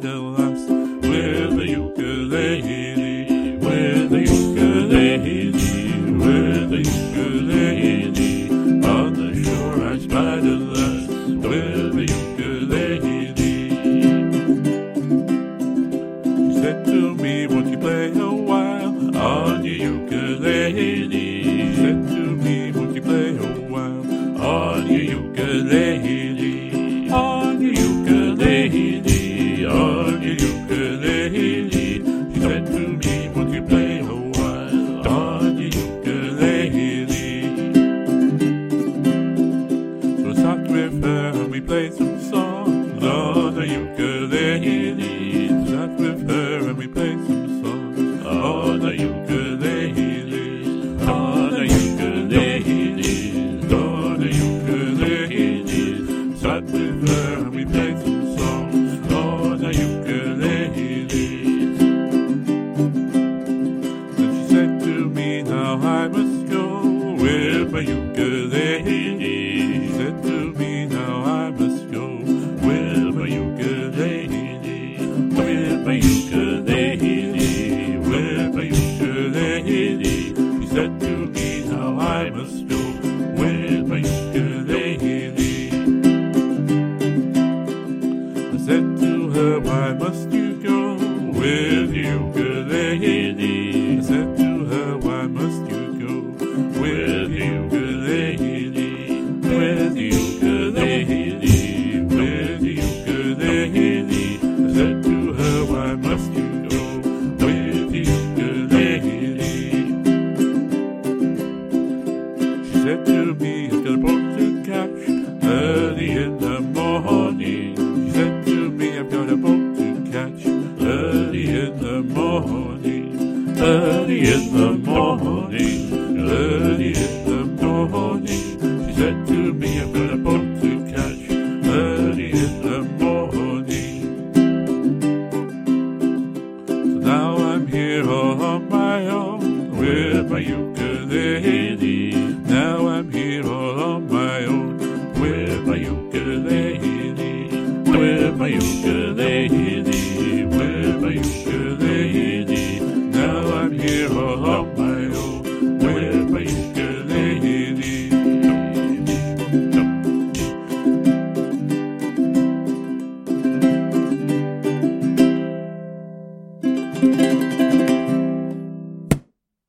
Lass with a ukulele, with a ukulele, with a ukulele. On the shore I spied a lass with a ukulele. She said to me, won't you play a while on your ukulele? Songs on the ukulele. Sat with her and we played some songs on the ukulele. On the ukulele. On the ukulele. Sat with her and we played some ukulele. Then she said to me, now I must go with my ukulele. Said to me, now I must go with my ukulele. I said to her, why must you go with your ukulele? I said to her, why must you go with ukulele? With your said to me, I've got a boat to catch early in the morning. She said to me, I've got a boat to catch early in the morning. Early in the morning. Early in the morning. She said to me, I've got a boat to catch early in the morning. So now I'm here all on my own with my ukulele.